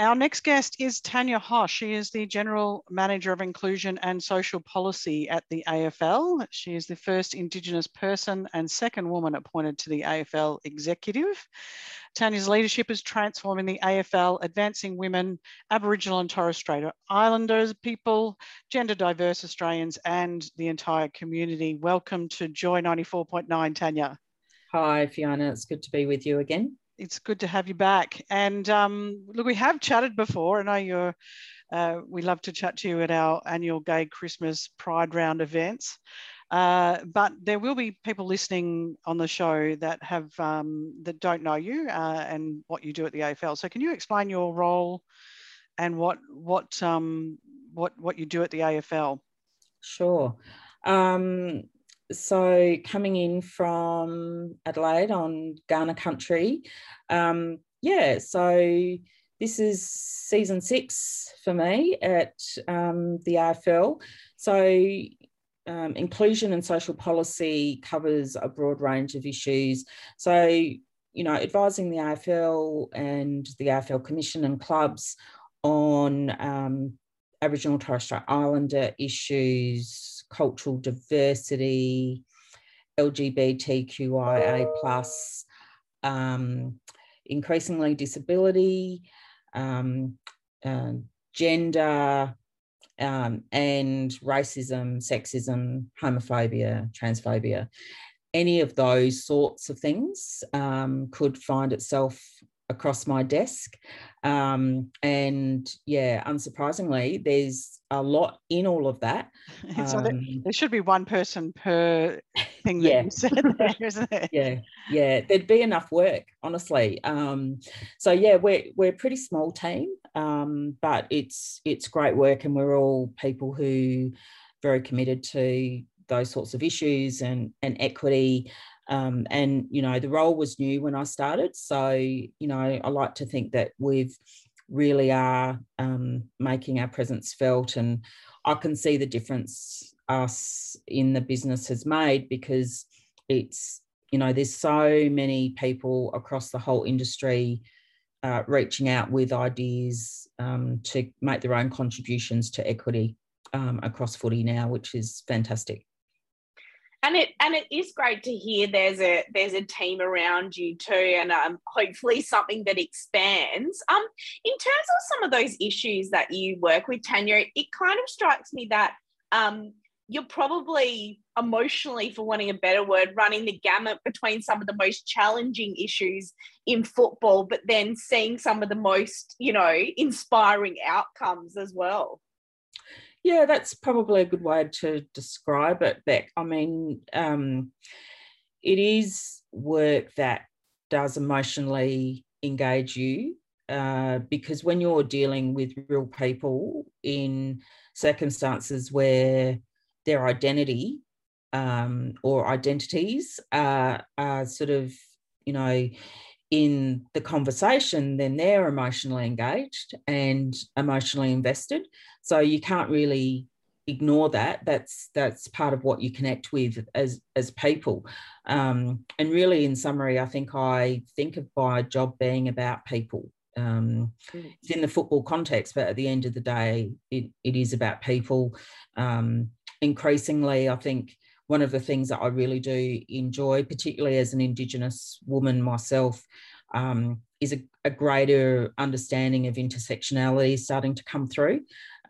Our next guest is Tanya Hosch. She is the General Manager of Inclusion and Social Policy at the AFL. She is the first Indigenous person and second woman appointed to the AFL executive. Tanya's leadership is transforming the AFL, advancing women, Aboriginal and Torres Strait Islanders people, gender diverse Australians, and the entire community. Welcome to Joy 94.9, Tanya. Hi, Fiona. It's good to be with you again it's good to have you back. And um, look, we have chatted before. I know you're. Uh, we love to chat to you at our annual Gay Christmas Pride Round events. Uh, but there will be people listening on the show that have um, that don't know you uh, and what you do at the AFL. So can you explain your role and what what um, what what you do at the AFL? Sure. Um, so coming in from Adelaide on Kaurna country, um, yeah, so this is season six for me at um, the AFL. So um, inclusion and social policy covers a broad range of issues. So, you know, advising the AFL and the AFL Commission and clubs on um, Aboriginal Torres Strait Islander issues, cultural diversity, LGBTQIA plus, um, increasingly disability, um, uh, gender, um, and racism, sexism, homophobia, transphobia. Any of those sorts of things um, could find itself across my desk. Um, and yeah, unsurprisingly, there's a lot in all of that. so there, um, there, should be one person per thing that yeah. you said there, isn't it? Yeah, yeah, there'd be enough work, honestly. Um, so yeah, we're we're a pretty small team, um, but it's it's great work, and we're all people who very committed to those sorts of issues and and equity um, and you know the role was new when I started, so you know I like to think that we've really are um, making our presence felt, and I can see the difference us in the business has made because it's you know there's so many people across the whole industry uh, reaching out with ideas um, to make their own contributions to equity um, across footy now, which is fantastic and it and it is great to hear there's a there's a team around you too and um, hopefully something that expands. Um in terms of some of those issues that you work with tanya it kind of strikes me that um you're probably emotionally for wanting a better word running the gamut between some of the most challenging issues in football but then seeing some of the most you know inspiring outcomes as well yeah, that's probably a good way to describe it, Beck. I mean, um, it is work that does emotionally engage you uh, because when you're dealing with real people in circumstances where their identity um, or identities are, are sort of, you know, in the conversation, then they're emotionally engaged and emotionally invested. So you can't really ignore that. That's that's part of what you connect with as as people. Um, and really, in summary, I think I think of my job being about people. Um, it's in the football context, but at the end of the day, it, it is about people. Um, increasingly, I think one of the things that I really do enjoy, particularly as an Indigenous woman myself, um, is a, a, greater understanding of intersectionality starting to come through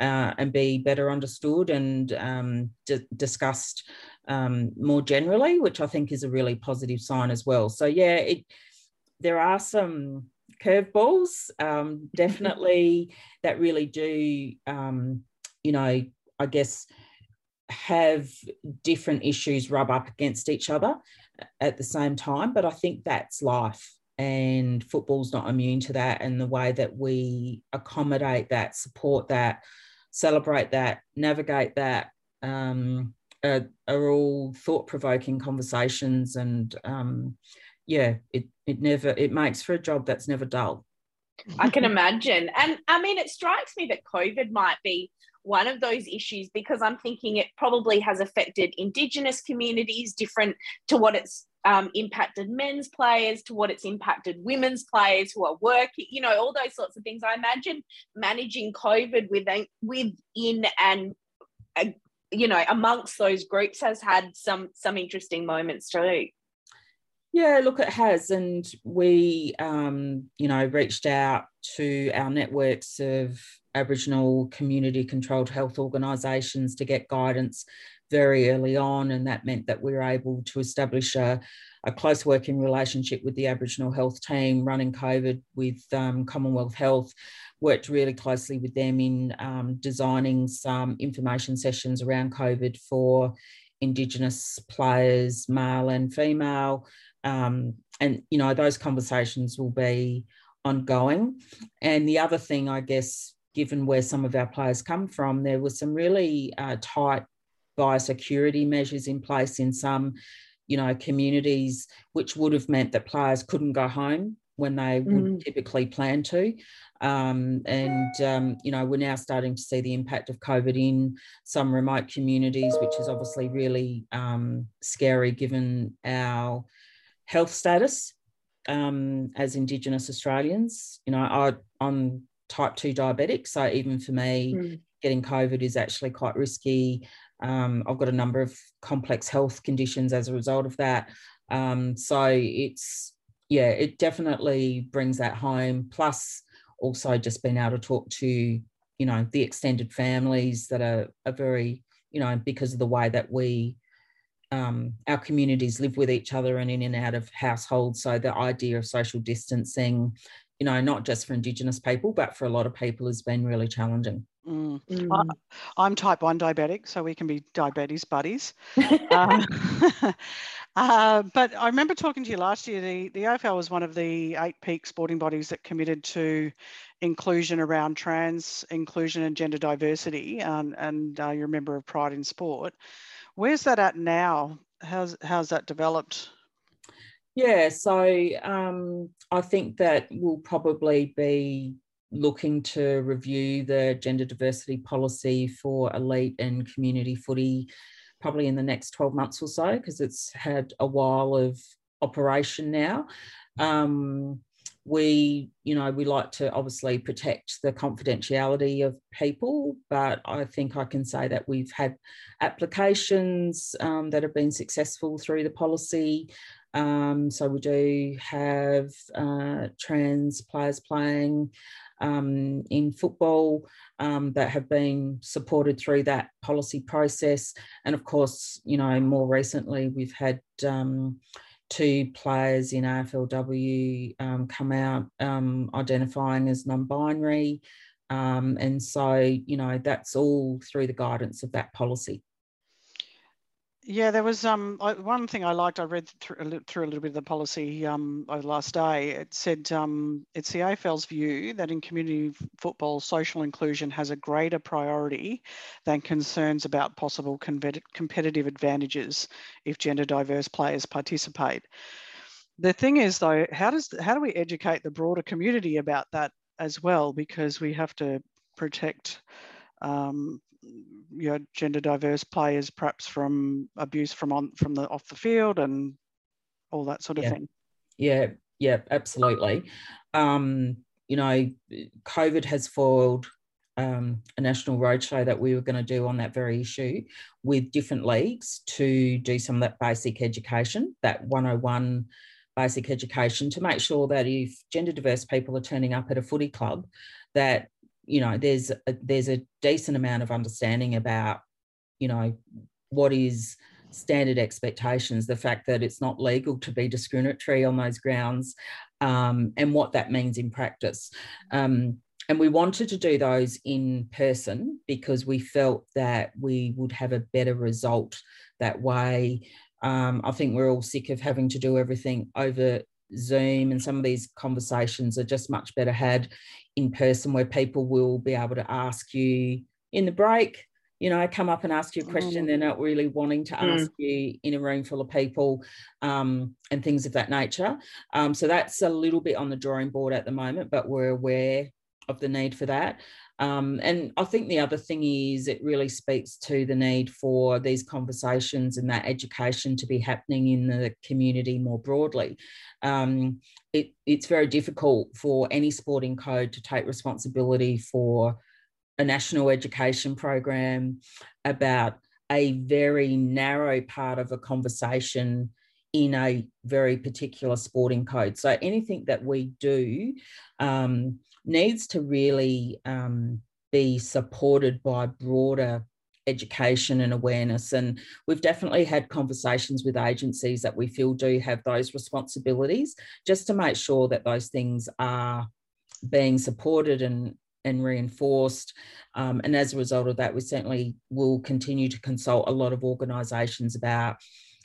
uh, and be better understood and um, d- discussed um, more generally, which I think is a really positive sign as well. So, yeah, it, there are some curveballs, um, definitely, that really do, um, you know, I guess have different issues rub up against each other at the same time. But I think that's life. and football's not immune to that. And the way that we accommodate that, support that, celebrate that, navigate that, um, are, are, all thought-provoking conversations. And um, yeah, it it never it makes for a job that's never dull. I can imagine. And I mean, it strikes me that COVID might be one of those issues because I'm thinking it probably has affected Indigenous communities different to what it's um, impacted men's players, to what it's impacted women's players who are working, you know, all those sorts of things. I imagine managing COVID within, within and, you know, amongst those groups has had some some interesting moments too. Yeah, look, it has. And we, um, you know, reached out to our networks of Aboriginal community controlled health organisations to get guidance very early on. And that meant that we were able to establish a, a close working relationship with the Aboriginal health team running COVID with um, Commonwealth Health. Worked really closely with them in um, designing some information sessions around COVID for Indigenous players, male and female. Um, and, you know, those conversations will be ongoing. And the other thing, I guess, given where some of our players come from, there were some really uh, tight biosecurity measures in place in some, you know, communities, which would have meant that players couldn't go home when they would mm. typically plan to. Um, and, um, you know, we're now starting to see the impact of COVID in some remote communities, which is obviously really um, scary given our health status um, as Indigenous Australians. You know, I, I'm type 2 diabetic, so even for me, mm. getting COVID is actually quite risky. Um, I've got a number of complex health conditions as a result of that. Um, so it's, yeah, it definitely brings that home. Plus, also just being able to talk to, you know, the extended families that are, are very, you know, because of the way that we um, our communities live with each other and in and out of households. So the idea of social distancing, you know, not just for Indigenous people, but for a lot of people has been really challenging. Mm. Mm. I, am type 1 diabetic, so we can be diabetes buddies. um, uh, but I remember talking to you last year. The, the AFL was one of the eight peak sporting bodies that committed to inclusion around trans inclusion and gender diversity. Um, and uh, you're a member of Pride in Sport. Where's that at now? How's how's that developed? Yeah, so um, I think that we'll probably be looking to review the gender diversity policy for elite and community footy probably in the next 12 months or so because it's had a while of operation now. Um, we you know we like to obviously protect the confidentiality of people but i think i can say that we've had applications um, that have been successful through the policy um, so we do have uh, trans players playing um, in football um, that have been supported through that policy process and of course you know more recently we've had um, two players in AFLW um, come out um, identifying as non-binary. And so, you know, that's all through the guidance of that policy. Yeah, there was um, one thing I liked. I read through, through a little bit of the policy um, over the last day. It said um, it's the AFL's view that in community football, social inclusion has a greater priority than concerns about possible competitive advantages if gender diverse players participate. The thing is, though, how does how do we educate the broader community about that as well? Because we have to protect um, you know, gender diverse players, perhaps from abuse from on from the off the field and all that sort of yeah. thing. Yeah, yeah, absolutely. Um, you know, COVID has foiled um, a national roadshow that we were going to do on that very issue with different leagues to do some of that basic education, that 101 basic education, to make sure that if gender diverse people are turning up at a footy club, that you know there's a, there's a decent amount of understanding about you know what is standard expectations the fact that it's not legal to be discriminatory on those grounds um, and what that means in practice. Um, and we wanted to do those in person because we felt that we would have a better result that way. Um, i think we're all sick of having to do everything over Zoom and some of these conversations are just much better had in person where people will be able to ask you in the break you know, I come up and ask you a question. They're mm. not really wanting to mm. ask you in a room full of people um, and things of that nature. Um, so that's a little bit on the drawing board at the moment, but we're aware of the need for that. Um, and I think the other thing is it really speaks to the need for these conversations and that education to be happening in the community more broadly. Um, it, it's very difficult for any sporting code to take responsibility for a national education program about a very narrow part of a conversation in a very particular sporting code. So anything that we do um, needs to really um, be supported by broader education and awareness. And we've definitely had conversations with agencies that we feel do have those responsibilities just to make sure that those things are being supported and and reinforced. Um, and as a result of that, we certainly will continue to consult a lot of organisations about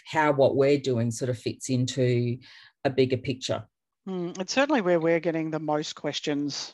how what we're doing sort of fits into a bigger picture. Mm, it's certainly where we're getting the most questions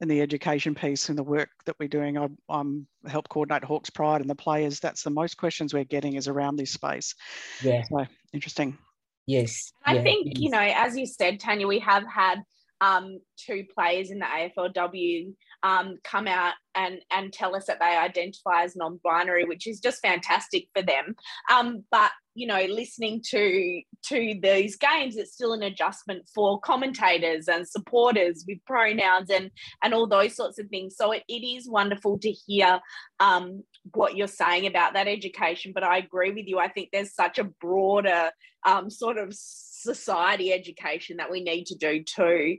in the education piece and the work that we're doing. I I'm help coordinate Hawks Pride and the players. That's the most questions we're getting is around this space. Yeah. So interesting. Yes. I yeah, think, you know, as you said, Tanya, we have had um, two players in the AFLW um, come out and and tell us that they identify as non-binary, which is just fantastic for them. Um, but you know, listening to to these games, it's still an adjustment for commentators and supporters with pronouns and and all those sorts of things. So it, it is wonderful to hear um, what you're saying about that education. But I agree with you. I think there's such a broader um, sort of society education that we need to do too.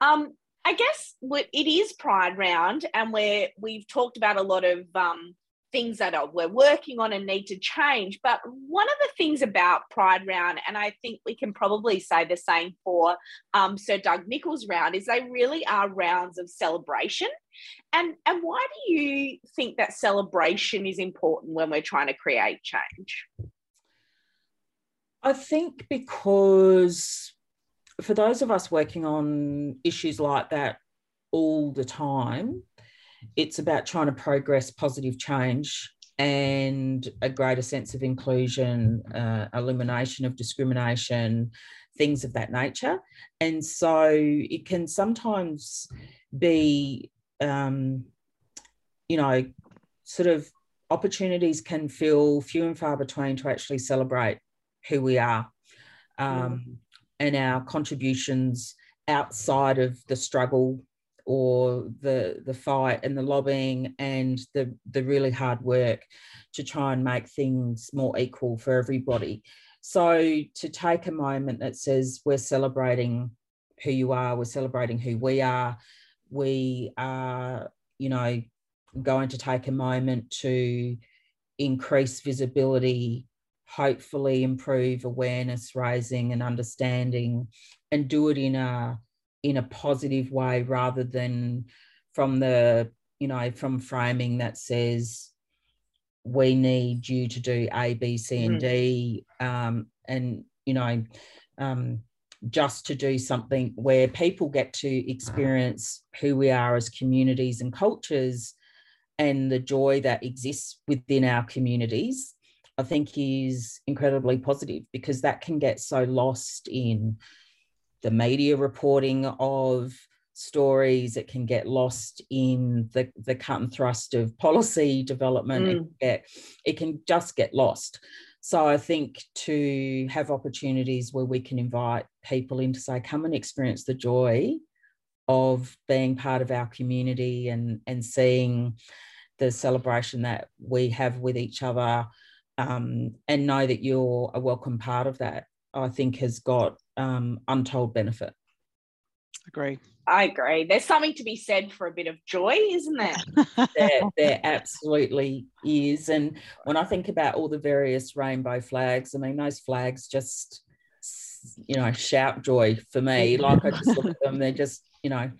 Um, I guess it is Pride Round, and where we've talked about a lot of um, things that are, we're working on and need to change. But one of the things about Pride Round, and I think we can probably say the same for um, Sir Doug Nicholls Round, is they really are rounds of celebration. And and why do you think that celebration is important when we're trying to create change? I think because for those of us working on issues like that all the time, it's about trying to progress positive change and a greater sense of inclusion, uh, elimination of discrimination, things of that nature. And so it can sometimes be, um, you know, sort of opportunities can feel few and far between to actually celebrate who we are. Um, and our contributions outside of the struggle or the the fight and the lobbying and the the really hard work to try and make things more equal for everybody. So to take a moment that says we're celebrating who you are we're celebrating who we are we are you know going to take a moment to increase visibility hopefully improve awareness raising and understanding and do it in a in a positive way rather than from the you know from framing that says we need you to do a b c and mm. d um, and you know um, just to do something where people get to experience who we are as communities and cultures and the joy that exists within our communities I think is incredibly positive because that can get so lost in the media reporting of stories. It can get lost in the, the cut and thrust of policy development. Mm. It, can get, it can just get lost. So I think to have opportunities where we can invite people in to say, come and experience the joy of being part of our community and, and seeing the celebration that we have with each other um, and know that you're a welcome part of that, I think has got um, untold benefit. Agree. I agree. There's something to be said for a bit of joy, isn't there? there, there absolutely is. And when I think about all the various rainbow flags, I mean, those flags just, you know, shout joy for me. Like I just look at them, they're just, you know,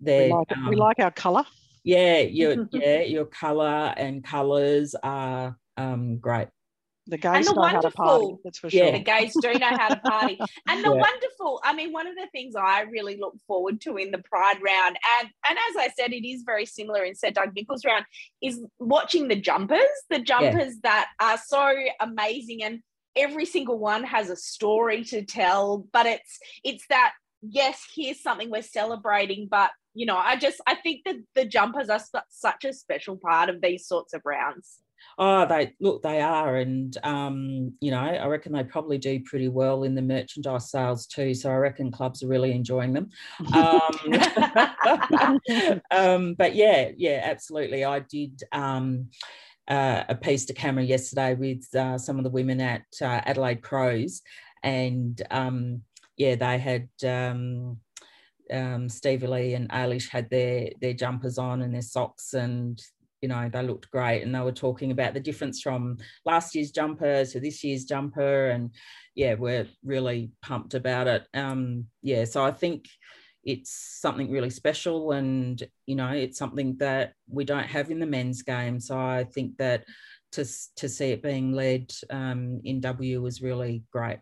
they're. We like, um, we like our colour. Yeah, your yeah, your colour and colours are um, great. The guys know how to party. That's for sure. The gays do know how to party. And the yeah. wonderful, I mean, one of the things I really look forward to in the Pride round, and and as I said, it is very similar in Sir Doug Nicholls round, is watching the jumpers, the jumpers yeah. that are so amazing and every single one has a story to tell, but it's it's that yes, here's something we're celebrating, but you know, I just I think that the jumpers are such a special part of these sorts of rounds. Oh, they look, they are, and um, you know, I reckon they probably do pretty well in the merchandise sales too. So I reckon clubs are really enjoying them. Um, um, but yeah, yeah, absolutely. I did um, uh, a piece to camera yesterday with uh, some of the women at uh, Adelaide Crows, and um, yeah, they had. Um, um, Stevie Lee and Eilish had their their jumpers on and their socks and you know they looked great and they were talking about the difference from last year's jumper to this year's jumper and yeah we're really pumped about it. Um yeah so i think it's something really special and you know it's something that we don't have in the men's game. So i think that to to see it being led um, in w was really great.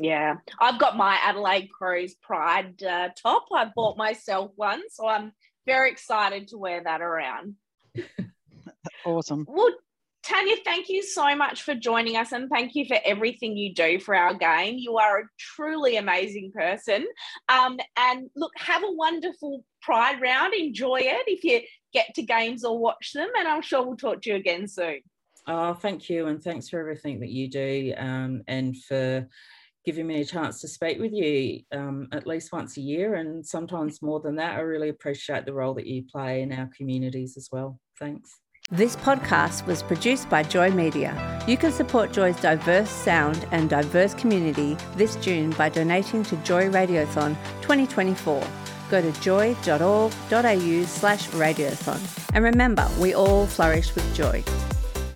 Yeah, I've got my Adelaide Crows Pride uh, top. I bought myself one, so I'm very excited to wear that around awesome. Well, Tanya, thank you so much for joining us and thank you for everything you do for our game. You are a truly amazing person. Um, and look, have a wonderful Pride round. Enjoy it if you get to games or watch them. And I'm sure we'll talk to you again soon. Oh, thank you. And thanks for everything that you do um, and for giving me a chance to speak with you um, at least once a year and sometimes more than that. I really appreciate the role that you play in our communities as well. Thanks. This podcast was produced by Joy Media. You can support Joy's diverse sound and diverse community this June by donating to Joy Radiothon 2024. Go to joy.org.au slash radiothon. And remember, we all flourish with joy.